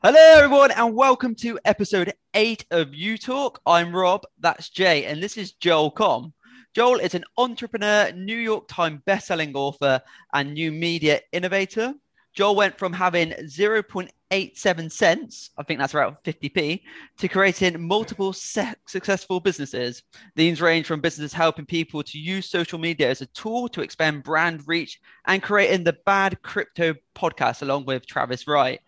Hello, everyone, and welcome to episode eight of You Talk. I'm Rob, that's Jay, and this is Joel Comm. Joel is an entrepreneur, New York Times bestselling author, and new media innovator. Joel went from having 0.87 cents, I think that's around 50p, to creating multiple se- successful businesses. These range from businesses helping people to use social media as a tool to expand brand reach and creating the Bad Crypto podcast along with Travis Wright.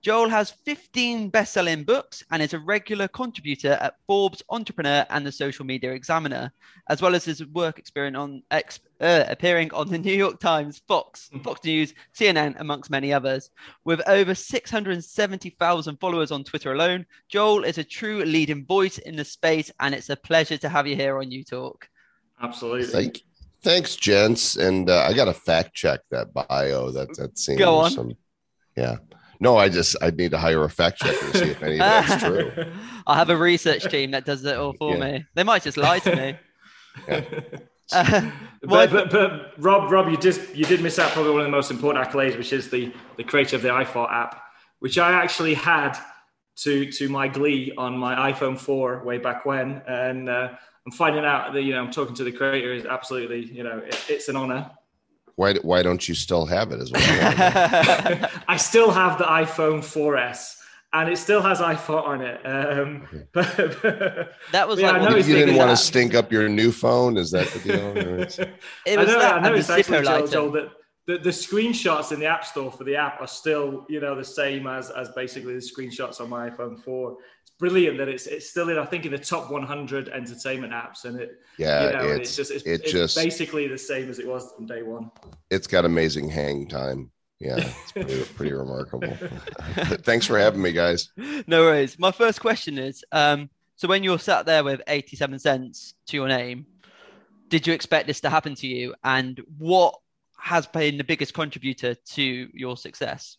Joel has 15 best selling books and is a regular contributor at Forbes Entrepreneur and the Social Media Examiner, as well as his work experience on ex, uh, appearing on the New York Times, Fox, mm-hmm. Fox News, CNN, amongst many others. With over 670,000 followers on Twitter alone, Joel is a true leading voice in the space, and it's a pleasure to have you here on You Talk. Absolutely. Thank, thanks, gents. And uh, I got to fact check that bio. That that seems Go on. Some, yeah. No, I just I need to hire a fact checker to see if any of that's true. I have a research team that does it all for yeah. me. They might just lie to me. Yeah. Uh, but, but, but Rob, Rob, you just you did miss out probably one of the most important accolades, which is the the creator of the iFart app, which I actually had to to my glee on my iPhone 4 way back when, and uh, I'm finding out that you know I'm talking to the creator is absolutely you know it, it's an honor why why don't you still have it as well? I still have the iPhone 4S and it still has iFart on it. Um, but, but, that was yeah, like I know you didn't want to stink up your new phone. Is that the deal? it was I know, that, I know it's actually Joel, Joel, that the, the screenshots in the app store for the app are still you know the same as as basically the screenshots on my iPhone 4 it's brilliant that it's it's still in I think in the top 100 entertainment apps and it yeah you know, it's, it's, just it's, it it's just basically the same as it was from day one. It's got amazing hang time. Yeah, it's pretty, pretty remarkable. Thanks for having me, guys. No worries. My first question is, um, so when you're sat there with 87 cents to your name, did you expect this to happen to you? And what has been the biggest contributor to your success?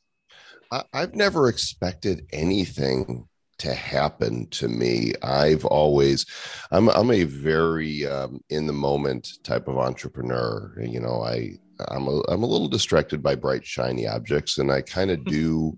I, I've never expected anything to happen to me. I've always, I'm, I'm a very um, in the moment type of entrepreneur. You know, I, I'm a, I'm a little distracted by bright, shiny objects, and I kind of do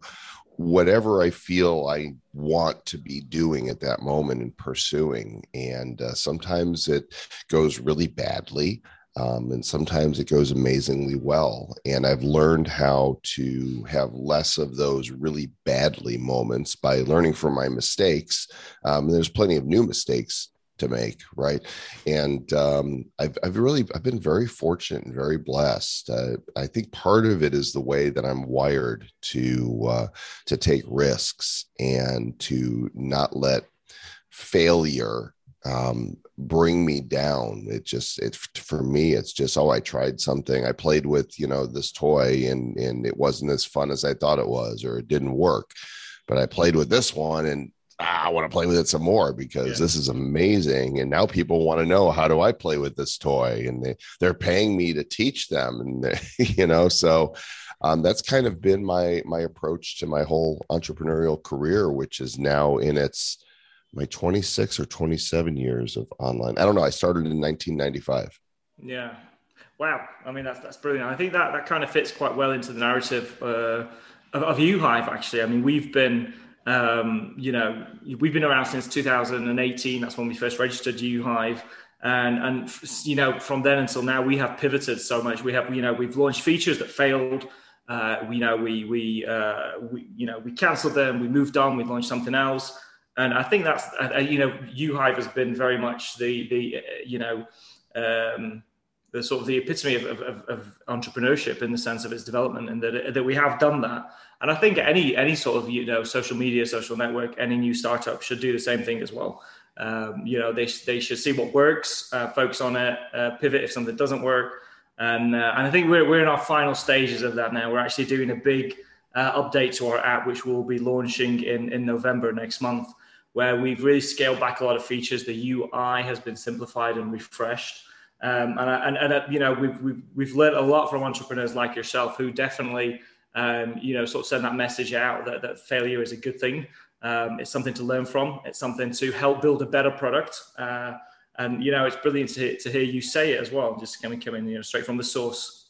whatever I feel I want to be doing at that moment and pursuing. And uh, sometimes it goes really badly. Um, and sometimes it goes amazingly well. And I've learned how to have less of those really badly moments by learning from my mistakes. Um, there's plenty of new mistakes to make, right? And um, I've, I've really I've been very fortunate and very blessed. Uh, I think part of it is the way that I'm wired to uh, to take risks and to not let failure um, bring me down. It just it's for me. It's just oh, I tried something. I played with you know this toy and and it wasn't as fun as I thought it was, or it didn't work. But I played with this one and ah, I want to play with it some more because yeah. this is amazing. And now people want to know how do I play with this toy, and they they're paying me to teach them, and they, you know so. Um, that's kind of been my my approach to my whole entrepreneurial career, which is now in its my 26 or 27 years of online. I don't know. I started in 1995. Yeah. Wow. I mean, that's, that's brilliant. I think that, that kind of fits quite well into the narrative uh, of, of UHive, actually. I mean, we've been, um, you know, we've been around since 2018. That's when we first registered UHive. And, and, you know, from then until now, we have pivoted so much. We have, you know, we've launched features that failed. Uh, we you know we we, uh, we you know we cancelled them. We moved on. We launched something else and I think that's uh, uh you know UHive has been very much the the uh, you know um, the sort of the epitome of, of, of, entrepreneurship in the sense of its development, and that that we have done that. And I think any any sort of you know social media, social network, any new startup should do the same thing as well. Um, you know they they should see what works, uh, focus on it, uh, pivot if something doesn't work, and uh, and I think we're we're in our final stages of that now. We're actually doing a big update to our app, which we'll be launching in in November next month where we've really scaled back a lot of features. The UI has been simplified and refreshed. Um, and, and, and uh, you know, we've, we've, we've learned a lot from entrepreneurs like yourself who definitely, um, you know, sort of send that message out that, that failure is a good thing. Um, it's something to learn from. It's something to help build a better product. Uh, and, you know, it's brilliant to, to hear you say it as well, just of coming, you know, straight from the source.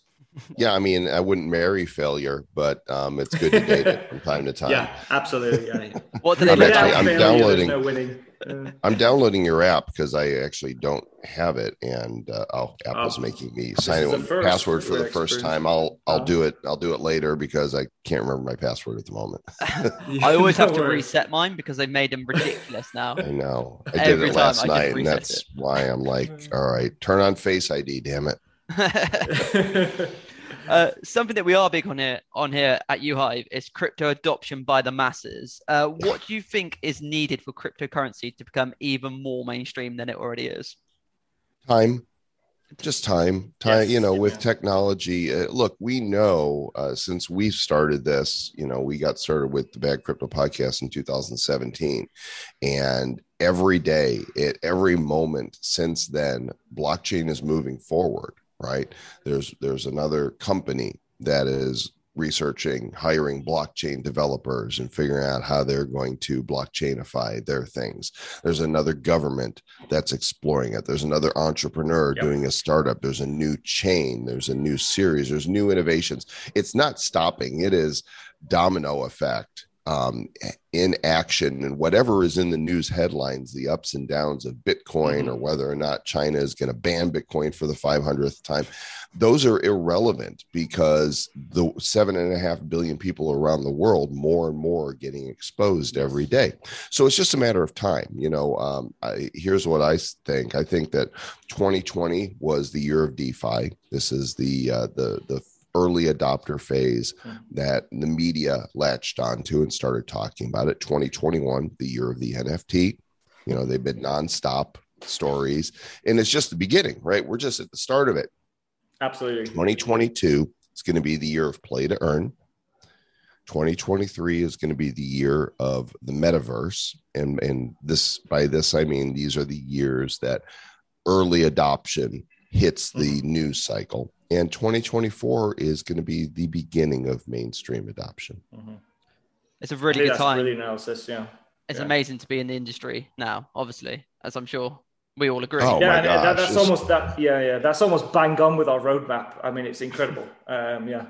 Yeah, I mean, I wouldn't marry failure, but um, it's good to date it from time to time. Yeah, absolutely. Yeah. What do they I'm actually- I'm downloading- there's No winning. Uh, I'm downloading your app because I actually don't have it, and uh, oh, Apple's Oh. making me sign is in the first password for the first time. I'll I'll Oh. do it. I'll do it later because I can't remember my password at the moment. I always have to reset mine because they've made them ridiculous now. I know. I did Every it last I just night, and reset that's why I'm like, all right, turn on Face ID. Damn it. Uh, something that we are big on here on here at UHive is crypto adoption by the masses. Uh, what do you think is needed for cryptocurrency to become even more mainstream than it already is? Time, just time. Time. you know, yeah. with technology. Uh, look, we know uh, since we started this. You know, we got started with the Bad Crypto Podcast in 2017, and every day, at every moment since then, blockchain is moving forward. Right? There's there's another company that is researching hiring blockchain developers and figuring out how they're going to blockchainify their things. There's another government that's exploring it. There's another entrepreneur Yep. doing a startup. There's a new chain. There's a new series. There's new innovations. It's not stopping. It is domino effect um, in action and whatever is in the news headlines the ups and downs of bitcoin or whether or not china is going to ban bitcoin for the 500th time those are irrelevant because the seven and a half billion people around the world more and more are getting exposed every day. So it's just a matter of time you know um, I, here's what i think. I think that 2020 was the year of defi. This is the uh, the the early adopter phase Hmm. that the media latched onto and started talking about it 2021 the year of the nft you know they've been nonstop stories and it's just the beginning right we're just at the start of it Absolutely. 2022 is going to be the year of play to earn. 2023 is going to be the year of the metaverse. And, and this, by this, I mean, these are the years that early adoption hits the news cycle. And 2024 is going to be the beginning of mainstream adoption. Mhm. It's a really good time. Really analysis. Yeah. it's yeah. amazing to be in the industry now, obviously, as I'm sure we all agree. Oh, yeah, my and that- that's it's- almost that. Yeah, yeah, that's almost bang on with our roadmap. I mean, it's incredible. Um, yeah,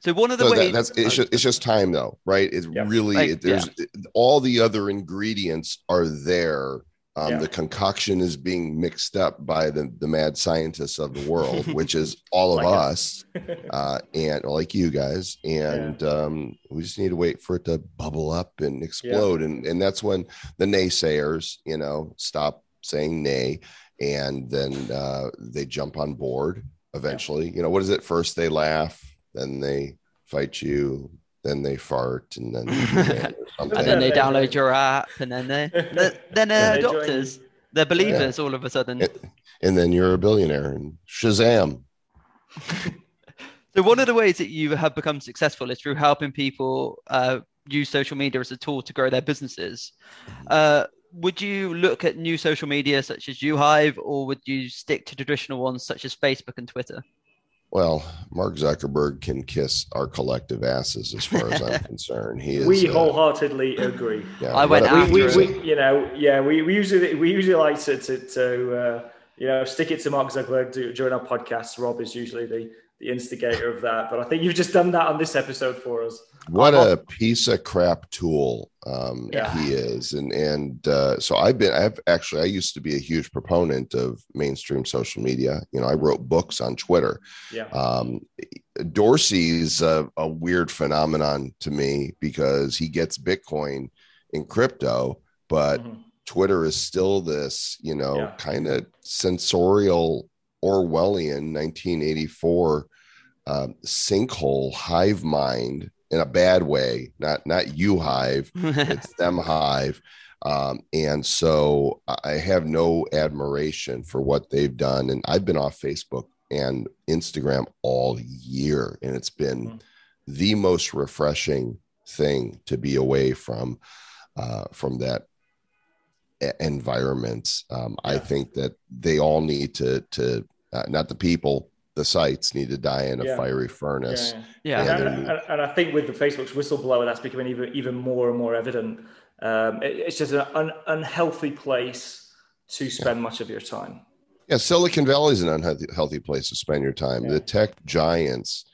So one of the So that, ways that's it's just, it's just time though, right? It's Yeah. really Like, it, there's all the other ingredients are there. Um, Yeah. The concoction is being mixed up by the the mad scientists of the world, which is all of Like us, uh, and like you guys, and um, we just need to wait for it to bubble up and explode, and and that's when the naysayers, you know, stop saying nay, and then uh, they jump on board eventually. You know, what is it? First they laugh, then they fight you, then they fart, and then or and then they download your app, and then they they're, then they're They join doctors, they're believers all of a sudden. Yeah. and then you're a billionaire and Shazam. So one of the ways that you have become successful is through helping people uh, use social media as a tool to grow their businesses. Uh, would you look at new social media such as UHive, or would you stick to traditional ones such as Facebook and Twitter? Well, Mark Zuckerberg can kiss our collective asses as far as I'm concerned. He is. we uh, wholheartedly agree. yeah, I went after we, we, we, you know, yeah, we, we usually we usually like to to, to uh, you know stick it to Mark Zuckerberg during our podcasts. Rob is usually the the instigator of that, but I think you've just done that on this episode for us. what a piece of crap tool um, Yeah. he is, and and uh, so I've been. I've actually. I used to be a huge proponent of mainstream social media. You know, I wrote books on Twitter. Yeah, Um, Dorsey's a, a weird phenomenon to me because he gets Bitcoin in crypto, but Mhm. Twitter is still this, you know, Yeah. kind of sensorial Orwellian 1984 um, sinkhole hive mind in a bad way, not not you hive, it's them hive. Um, and so I have no admiration for what they've done. And I've been off Facebook and Instagram all year, and it's been Mhm. the most refreshing thing to be away from uh, from that environment. Um, I think that they all need to to uh, not the people, the sites need to die in a Yeah. fiery furnace. yeah. yeah. Yeah. And, and, and I think with the Facebook's whistleblower, that's becoming even even more and more evident. Um, it- it's just an un, unhealthy place to spend much of your time. Yeah, Silicon Valley is an unhealthy place to spend your time. Yeah. The tech giants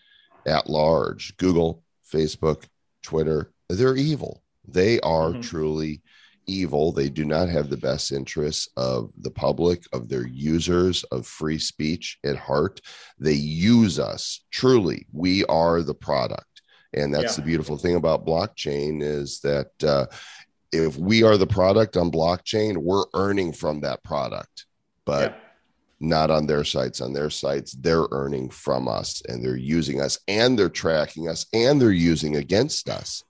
at large, Google, Facebook, Twitter, they're evil. They are mm-hmm. truly evil. They do not have the best interests of the public, of their users, of free speech at heart. They use us. Truly, we are the product. And that's yeah. the beautiful thing about blockchain is that uh, if we are the product on blockchain, we're earning from that product. But yeah not on their sites. On their sites, they're earning from us and they're using us and they're tracking us and they're using against us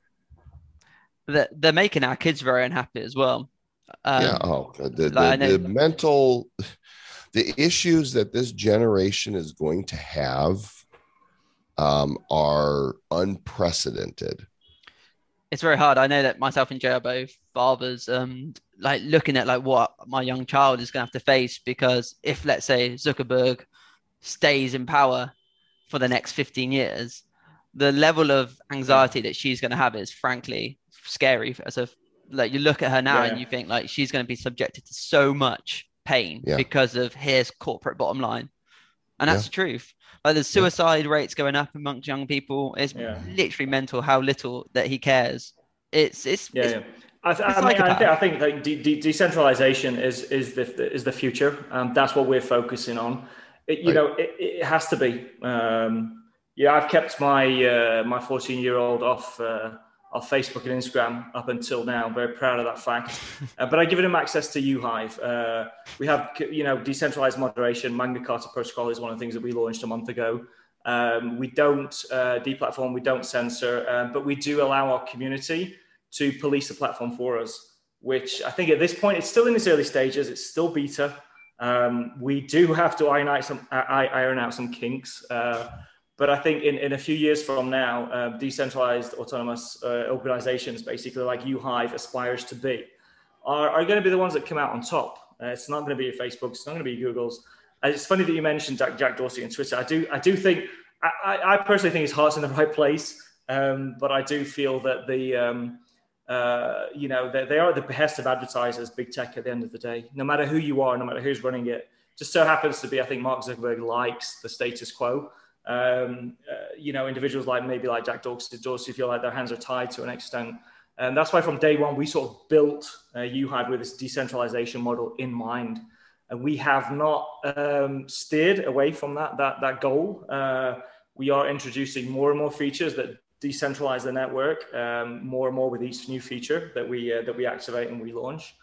they're, they're making our kids very unhappy as well. Um, yeah. Oh, the, like the, the mental, the issues that this generation is going to have um, are unprecedented. It's very hard. I know that myself and Jay are both fathers. Um, like looking at like what my young child is going to have to face because if let's say Zuckerberg stays in power for the next 15 years, the level of anxiety that she's going to have is frankly scary as a like you look at her now yeah. and you think like she's going to be subjected to so much pain yeah. because of his corporate bottom line and that's yeah. the truth like the suicide rates going up amongst young people it's literally mental how little that he cares it's it's yeah, it's, I, th- I, mean, I, think, I think like de- de- decentralization is is the is the future. and that's what we're focusing on. It, you right. know, it, it, has to be. Um, yeah, I've kept my uh, my 14 year old off uh, off Facebook and Instagram up until now. I'm very proud of that fact. uh, but I give them access to uHive. Uh, we have, you know, decentralized moderation. Magna Carta Protocol is one of the things that we launched a month ago. Um, we don't uh, deplatform, we don't censor, um, but we do allow our community to police the platform for us. Which I think at this point it's still in its early stages. It's still beta. Um, we do have to iron out some iron out some kinks. But I think in, in a few years from now, uh, decentralized autonomous uh, organizations, basically like uHive aspires to be, are, are going to be the ones that come out on top. Uh, it's not going to be Facebook. It's not going to be Google's. Uh, it's funny that you mentioned Jack, Jack Dorsey and Twitter. I do, I do think, I, I personally think his heart's in the right place. Um, but I do feel that the, um, uh, you know, they, they are at the behest of advertisers, big tech at the end of the day. No matter who you are, no matter who's running it, just so happens to be, I think Mark Zuckerberg likes the status quo um, uh, you know, individuals like maybe like Jack Dorsey, Dorsey feel like their hands are tied to an extent. And that's why from day one, we sort of built uh, UHive with this decentralization model in mind. And we have not um, steered away from that, that, that goal. Uh, we are introducing more and more features that decentralize the network um, more and more with each new feature that we, uh, that we activate and we launch.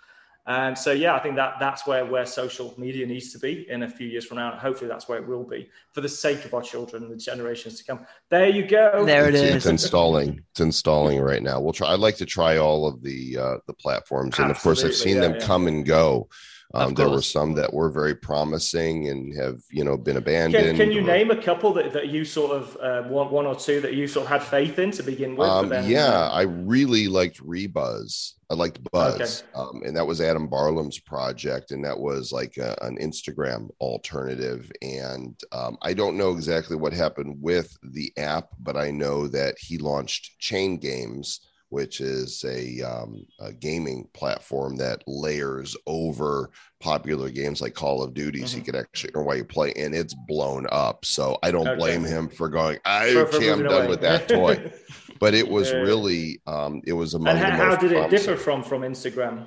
And so, yeah, I think that that's where where social media needs to be in a few years from now. hopefully, that's where it will be for the sake of our children and the generations to come. There you go. There it is. It's installing. It's installing right now. We'll try. I'd like to try all of the uh, the platforms, and of course, I've seen yeah, them yeah. come and go. Um, there were some that were very promising and have you know been abandoned. Can, can you or, name a couple that, that you sort of uh, one one or two that you sort of had faith in to begin with? Um, yeah, I really liked Rebuzz. I liked Buzz, okay. um, and that was Adam Barlam's project, and that was like a, an Instagram alternative. And um, I don't know exactly what happened with the app, but I know that he launched Chain Games which is a, um, a, gaming platform that layers over popular games like Call of Duty, mm-hmm. so you mm-hmm. could actually know why you play, and it's blown up. So I don't okay. blame him for going. I am done away. with that toy, but it was yeah. really um, it was among. And how, how did it differ from from Instagram?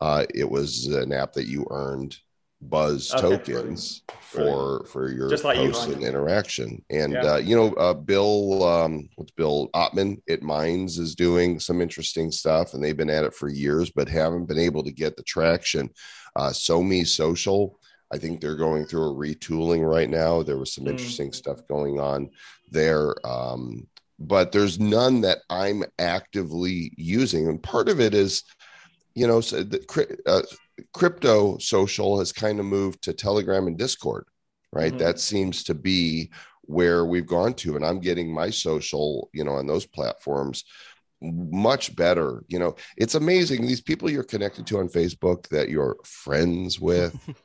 Uh, it was an app that you earned buzz okay, tokens for for your Just like posts you, and interaction. And yeah. uh, you know uh, bill um, what's bill? Ottman at Minds is doing some interesting stuff and they've been at it for years but haven't been able to get the traction. Uh somi social i think they're going through a retooling right now. There was some mm. interesting stuff going on there um, but there's none that i'm actively using. And part of it is you know so the, uh, crypto social has kind of moved to Telegram and Discord, right? Mm-hmm. That seems to be where we've gone to. And I'm getting my social, you know, on those platforms much better. You know, it's amazing. These people you're connected to on Facebook that you're friends with.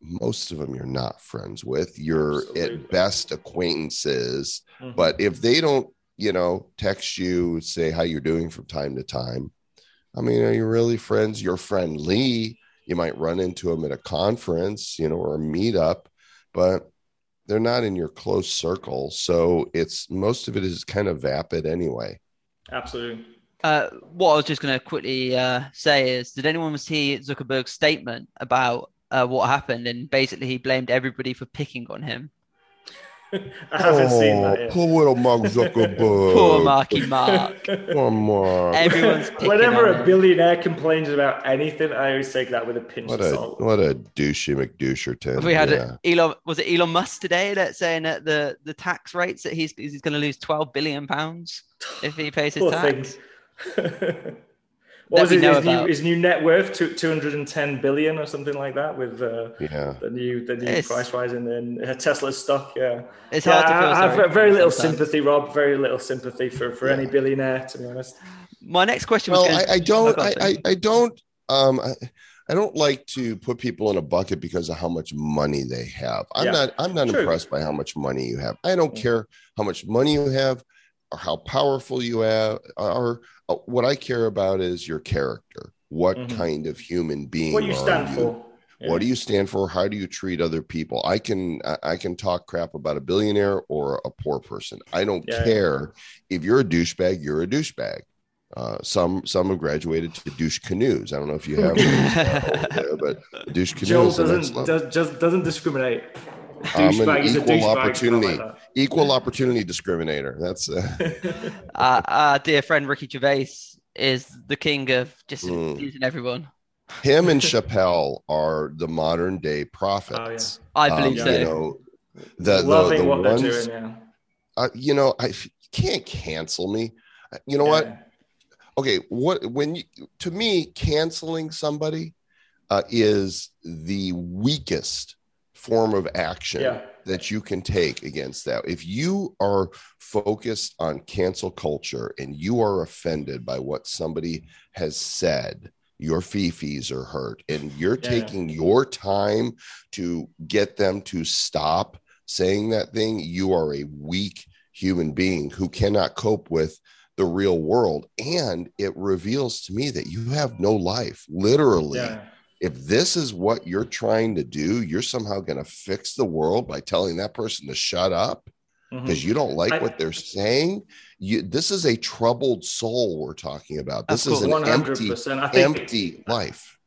most of them you're not friends with. You're Absolutely. at best acquaintances. Mm-hmm. But if they don't, you know, text you, say how you're doing from time to time, I mean, are you really friends? You're friendly. You might run into them at a conference, you know, or a meetup, but they're not in your close circle. So it's most of it is kind of vapid anyway. Absolutely. Uh, what I was just going to quickly uh, say is, did anyone see Zuckerberg's statement about uh, what happened? And basically, he blamed everybody for picking on him. I haven't oh, seen that oh, yet. Poor little Mark Zuckerberg. Poor Marky Mark. Poor Mark. Everyone's Whenever on a him. billionaire complains about anything, I always take that with a pinch What of a salt. what a douchey McDoucherton. We had yeah. Elon. Was it Elon Musk today that saying that the the tax rates that he's he's going to lose twelve billion pounds if he pays his Poor tax. thing. what was we it, his, new, his new net worth? Two, 210 billion or something like that with uh, yeah. the new the new It's- price rise in, in uh, Tesla stock. Yeah. It's Yeah, hard to feel I, I have very little sometimes. sympathy, Rob. Very little sympathy for, for any billionaire, to be honest. My next question Well, was. I, I don't. Oh, go on, I. I, I don't. Um, I, I don't like to put people in a bucket because of how much money they have. I'm Yeah, not. I'm not true. impressed by how much money you have. I don't Mm. care how much money you have or how powerful you are. Or uh, what I care about is your character. What Mhm. kind of human being? What you are stand you? for. Yeah. What do you stand for? How do you treat other people? I can I- I can talk crap about a billionaire or a poor person. I don't Yeah, yeah. care if you're a douchebag. You're a douchebag. Uh, some some have graduated to douche canoes. I don't know if you have, those, uh, there, but douche canoes. the next doesn't does, just doesn't discriminate. I'm an Douchebag is a equal douchebag, it's not opportunity. like Equal opportunity discriminator. That's uh, that. uh, our dear friend Ricky Gervais is the king of just Mm. abusing everyone. him and Chappelle are the modern day prophets. I Um, believe yeah. so. You know, the the, Loving the what ones. they're doing. Yeah. uh, you know, I you can't cancel me. Uh, You know what? Okay what when you to me canceling somebody uh, is the weakest form of action Yeah. that you can take against that if you are focused on cancel culture and you are offended by what somebody has said your fifis are hurt and you're Yeah. taking your time to get them to stop saying that thing you are a weak human being who cannot cope with the real world and it reveals to me that you have no life literally Yeah. If this is what you're trying to do you're somehow going to fix the world by telling that person to shut up because you don't like I- what they're saying you this is a troubled soul we're talking about this is an empty 100%. I think, empty life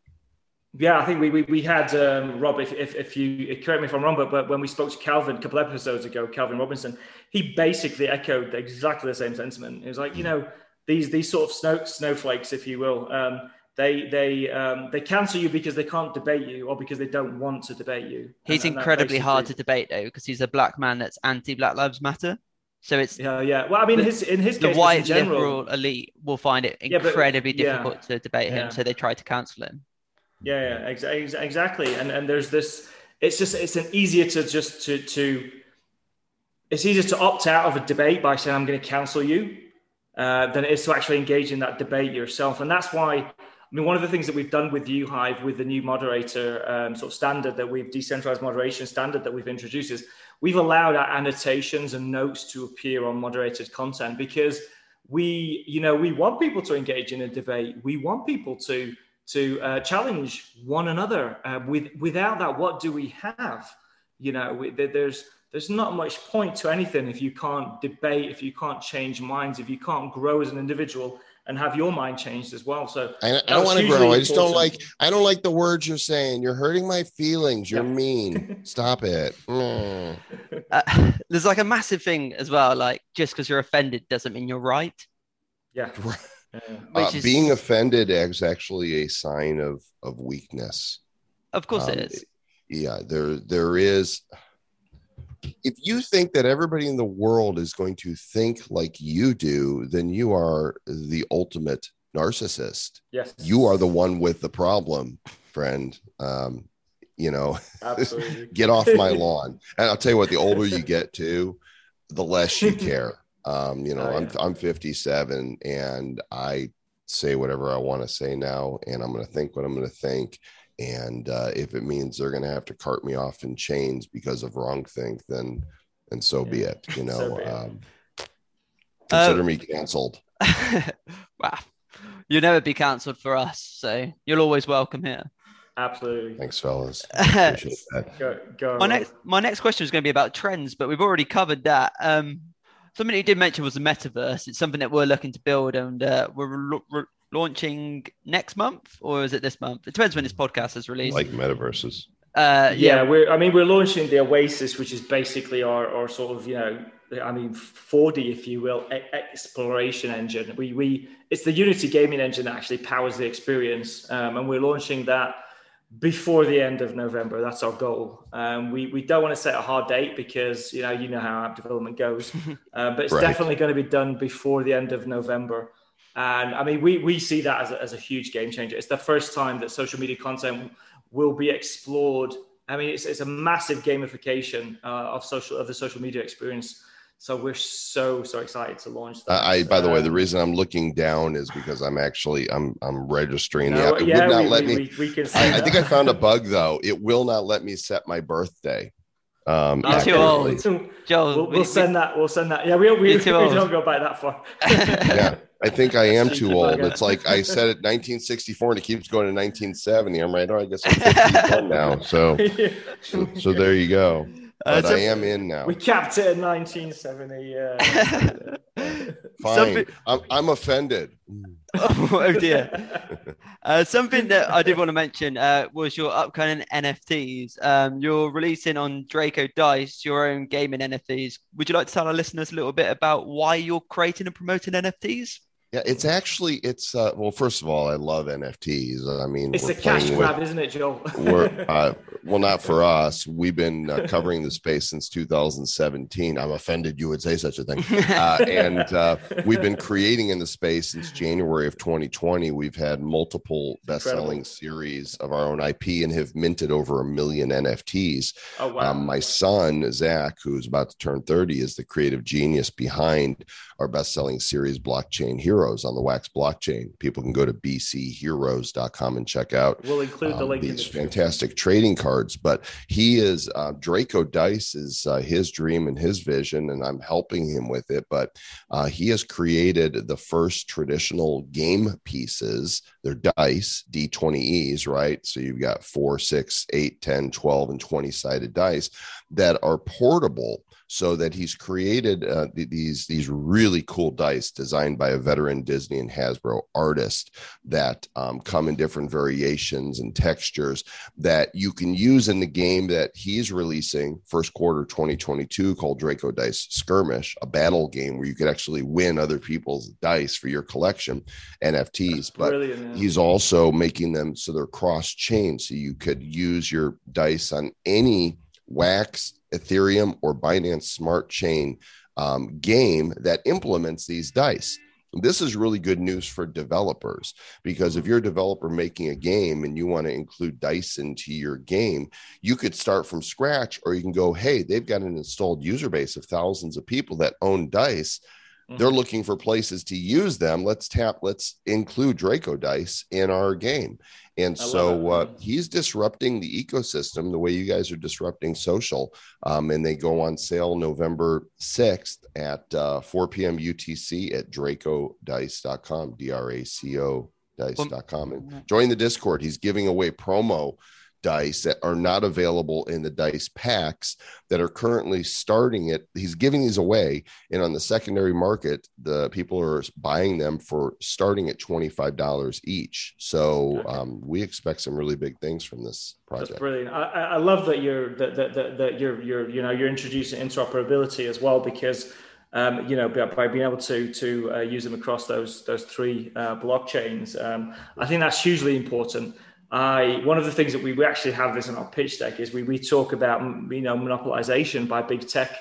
Yeah, I think we we, we had um, Rob. If, if if you correct me if I'm wrong, but but when we spoke to Calvin a couple episodes ago, Calvin Robinson, he basically echoed exactly the same sentiment. He was like, you know, these these sort of snow, snowflakes, if you will, um, they they um, they cancel you because they can't debate you or because they don't want to debate you. He's And- and incredibly hard to debate though, because he's a black man that's anti Black Lives Matter. So it's Yeah, yeah. Well, I mean, his in his case, the case, white general, liberal elite will find it Yeah, but- incredibly yeah. difficult to debate him, Yeah. so they try to cancel him. Yeah, yeah, ex- ex- exactly. And and there's this. It's just it's an easier to just to to. It's easier to opt out of a debate by saying I'm going to cancel you, uh, than it is to actually engage in that debate yourself. And that's why. I mean, one of the things that we've done with UHive, with the new moderator um, sort of standard that we've decentralized moderation standard that we've introduced, is we've allowed our annotations and notes to appear on moderated content because we, you know, we want people to engage in a debate. We want people to to uh, challenge one another. Uh, with without that, what do we have? You know, we, there's there's not much point to anything if you can't debate, if you can't change minds, if you can't grow as an individual and have your mind changed as well. So I, I don't want to grow. I just don't like. I don't like the words you're saying. You're hurting my feelings. You're Yeah. mean. Stop it. Mm. Uh, there's like a massive thing as well. Like just because you're offended doesn't mean you're right. yeah, Right. yeah. Uh, Which is- being offended is actually a sign of of weakness. Of course Um, it is. Yeah, there there is. If you think that everybody in the world is going to think like you do, then you are the ultimate narcissist. yes, You are the one with the problem, friend. Um, you know, get off my lawn. And I'll tell you what, the older you get to, the less you care. Um, you know, Oh, I'm. I'm 57 and I say whatever I want to say now, and I'm gonna think what I'm gonna think. And uh, if it means they're gonna have to cart me off in chains because of wrong think, then and so be it. You know, So be it. um, consider Uh, me canceled. wow. You'll never be cancelled for us, so you're always welcome here. Absolutely. Thanks, fellas. Appreciate that. Go, go my next my next question is going to be about trends, but we've already covered that. Um, something you did mention was the metaverse. It's something that we're looking to build, and uh, we're lo- re- launching next month, or is it this month? It depends when this podcast is released. Like metaverses. uh, yeah, yeah, we're. I mean, we're launching the Oasis, which is basically our, our sort of you know, I mean, 4D, if you will, e- exploration engine. We we it's the Unity gaming engine that actually powers the experience, um, and we're launching that before the end of November. That's our goal. Um, we we don't want to set a hard date because you know you know how app development goes, uh, but it's Right. definitely going to be done before the end of November. And I mean, we we see that as a, as a huge game changer. It's the first time that social media content will be explored. I mean, it's, it's a massive gamification uh, of social of the social media experience. So we're so so excited to launch that. I, by the way, the Um, reason I'm looking down is because I'm actually I'm I'm registering the no, app. It yeah, would not we, let we, me. we, we can. see I, I think I found a bug though. It will not let me set my birthday. Um, You're too accurately. old. So Joel. we'll, we- we'll send that. We'll send that. Yeah, we, we, You're we too old. don't go back that far. Yeah, I think I am too old. It's like I said it 1964 and it keeps going to 1970. I'm right. Oh, I guess I'm 51 now. So, so, so there you go. Uh, But so- I am in now. we capped it at 1970. Yeah. Fine. Something- I'm, I'm offended. oh dear. Uh, something that I did want to mention uh, was your upcoming NFTs. Um, you're releasing on Draco Dice your own gaming NFTs. Would you like to tell our listeners a little bit about why you're creating and promoting NFTs? Yeah, it's actually it's uh, well. First of all, I love NFTs. I mean, it's a cash playing with- grab, isn't it, Joe? we're uh, well not for us we've been uh, covering the space since 2017 i'm offended you would say such a thing uh, and uh, we've been creating in the space since january of 2020 we've had multiple best-selling series of our own ip and have minted over a million nfts oh wow. um, my son zach who's about to turn 30 is the creative genius behind our best-selling series blockchain heroes on the wax blockchain people can go to bcheroes.com and check out we'll include the um, link in the these fantastic trading cards. But he is uh, Draco Dice is uh, his dream and his vision, and I'm helping him with it. But uh, he has created the first traditional game pieces. They're dice, D20Es, right? So you've got four, six, eight, 10, 12, and 20 sided dice that are portable so that he's created uh, these these really cool dice designed by a veteran Disney and Hasbro artist that um, come in different variations and textures that you can use in the game that he's releasing first quarter 2022 called Draco Dice Skirmish, a battle game where you could actually win other people's dice for your collection NFTs. But Brilliant. He's also making them so they're cross chain, so you could use your dice on any Wax, Ethereum, or Binance Smart Chain um, game that implements these dice. This is really good news for developers because if you're a developer making a game and you want to include dice into your game, you could start from scratch or you can go, hey, they've got an installed user base of thousands of people that own dice they're Mhm. looking for places to use them let's tap let's include draco dice in our game and I so uh, he's disrupting the ecosystem the way you guys are disrupting social um, and they go on sale november 6th at uh, 4 p.m utc at dracodice.com d-r-a-c-o dice.com and join the discord. He's giving away promo dice that are not available in the dice packs that are currently starting it he's giving these away and on the secondary market the people are buying them for starting at $25 each so um, we expect some really big things from this That's project brilliant. I, I I love that you're that, that, that, that you're you're you know you're introducing interoperability as well because um, you know by, by being able to to uh, use them across those those three uh, blockchains, um, I think that's hugely important. I one of the things that we, we actually have this in our pitch deck is we we talk about you know monopolization by big tech.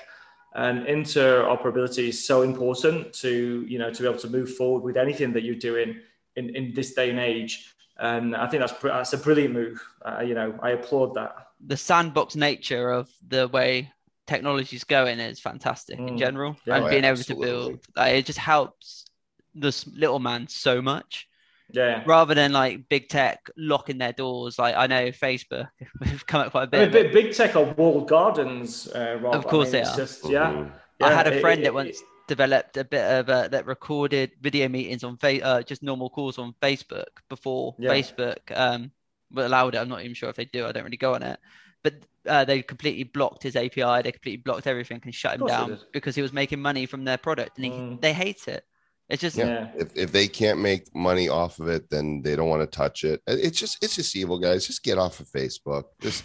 And interoperability is so important to you know to be able to move forward with anything that you're doing in, in this day and age. And I think that's that's a brilliant move. Uh, you know, I applaud that. The sandbox nature of the way technology is going is fantastic in Mm. general, Yeah. and Oh, being able to build like, it just helps this little man so much. Yeah. rather than like big tech locking their doors. Like I know Facebook have come up quite a I mean, bit. big, big tech are walled gardens, uh, Rob. Of course I mean, they it's are. Just, yeah, Mhm. I had a friend it- that it- once developed a bit of a, that recorded video meetings on fa- uh, just normal calls on Facebook before Yeah. Facebook um, allowed it. I'm not even sure if they do. I don't really go on it, but uh, they completely blocked his API. They completely blocked everything and shut him down because he was making money from their product, and he, mm. they hate it. It's just yeah. yeah. If, if they can't make money off of it, then they don't want to touch it. It's just it's just evil, guys. Just get off of Facebook. Just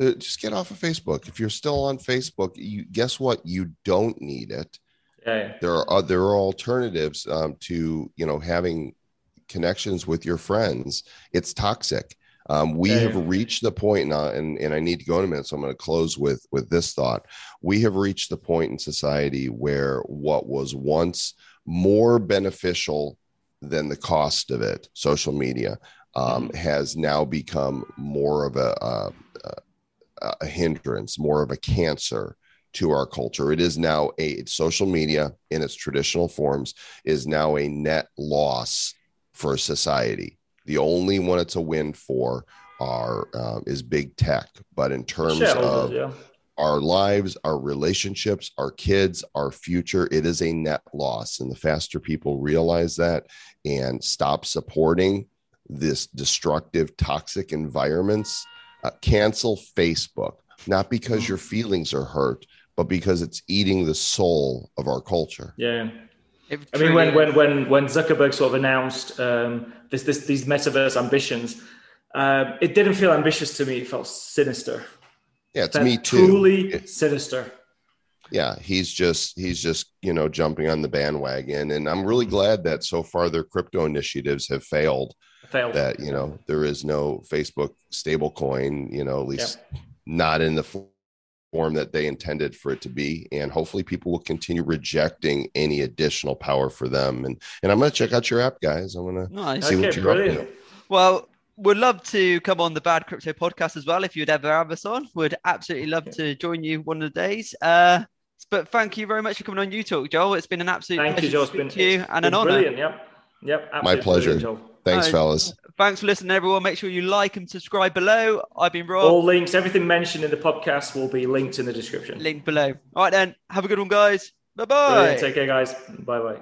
uh, just get off of Facebook. If you're still on Facebook, you guess what? You don't need it. Yeah. There are there are alternatives um, to you know having connections with your friends. It's toxic. Um, we yeah. have reached the point now, and, and I need to go in a minute, so I'm going to close with with this thought. We have reached the point in society where what was once more beneficial than the cost of it, social media, um, mm-hmm. has now become more of a, a, a, hindrance, more of a cancer to our culture. It is now a social media in its traditional forms is now a net loss for society. The only one it's a win for are um, is big tech, but in terms of yeah our lives, our relationships, our kids, our future, it is a net loss. And the faster people realize that and stop supporting this destructive, toxic environments, uh, cancel Facebook, not because mm. your feelings are hurt, but because it's eating the soul of our culture. Yeah. I mean, when, when, when, when Zuckerberg sort of announced um, this, this, these metaverse ambitions, uh, it didn't feel ambitious to me. It felt sinister. Yeah, it's me too. Truly sinister. Yeah, he's just he's just you know jumping on the bandwagon, and I'm really glad that so far their crypto initiatives have failed. Failed. That you know there is no Facebook stablecoin. You know, at least yep. not in the form that they intended for it to be and hopefully people will continue rejecting any additional power for them and and i'm going to check out your app guys i'm going to nice. see okay, what you're brilliant. up to well would love to come on the Bad Crypto podcast as well if you'd ever have us on. Would absolutely love to join you one of the days. Uh, but thank you very much for coming on You Talk, Joel. It's been an absolute thank pleasure you, Joel. to speak to you and an honor. Brilliant. Yep. Yep. My pleasure. Thanks, right. fellas. Thanks for listening, everyone. Make sure you like and subscribe below. I've been Rob. All links, everything mentioned in the podcast will be linked in the description. Link below. All right, then. Have a good one, guys. Bye bye. Take care, guys. Bye bye.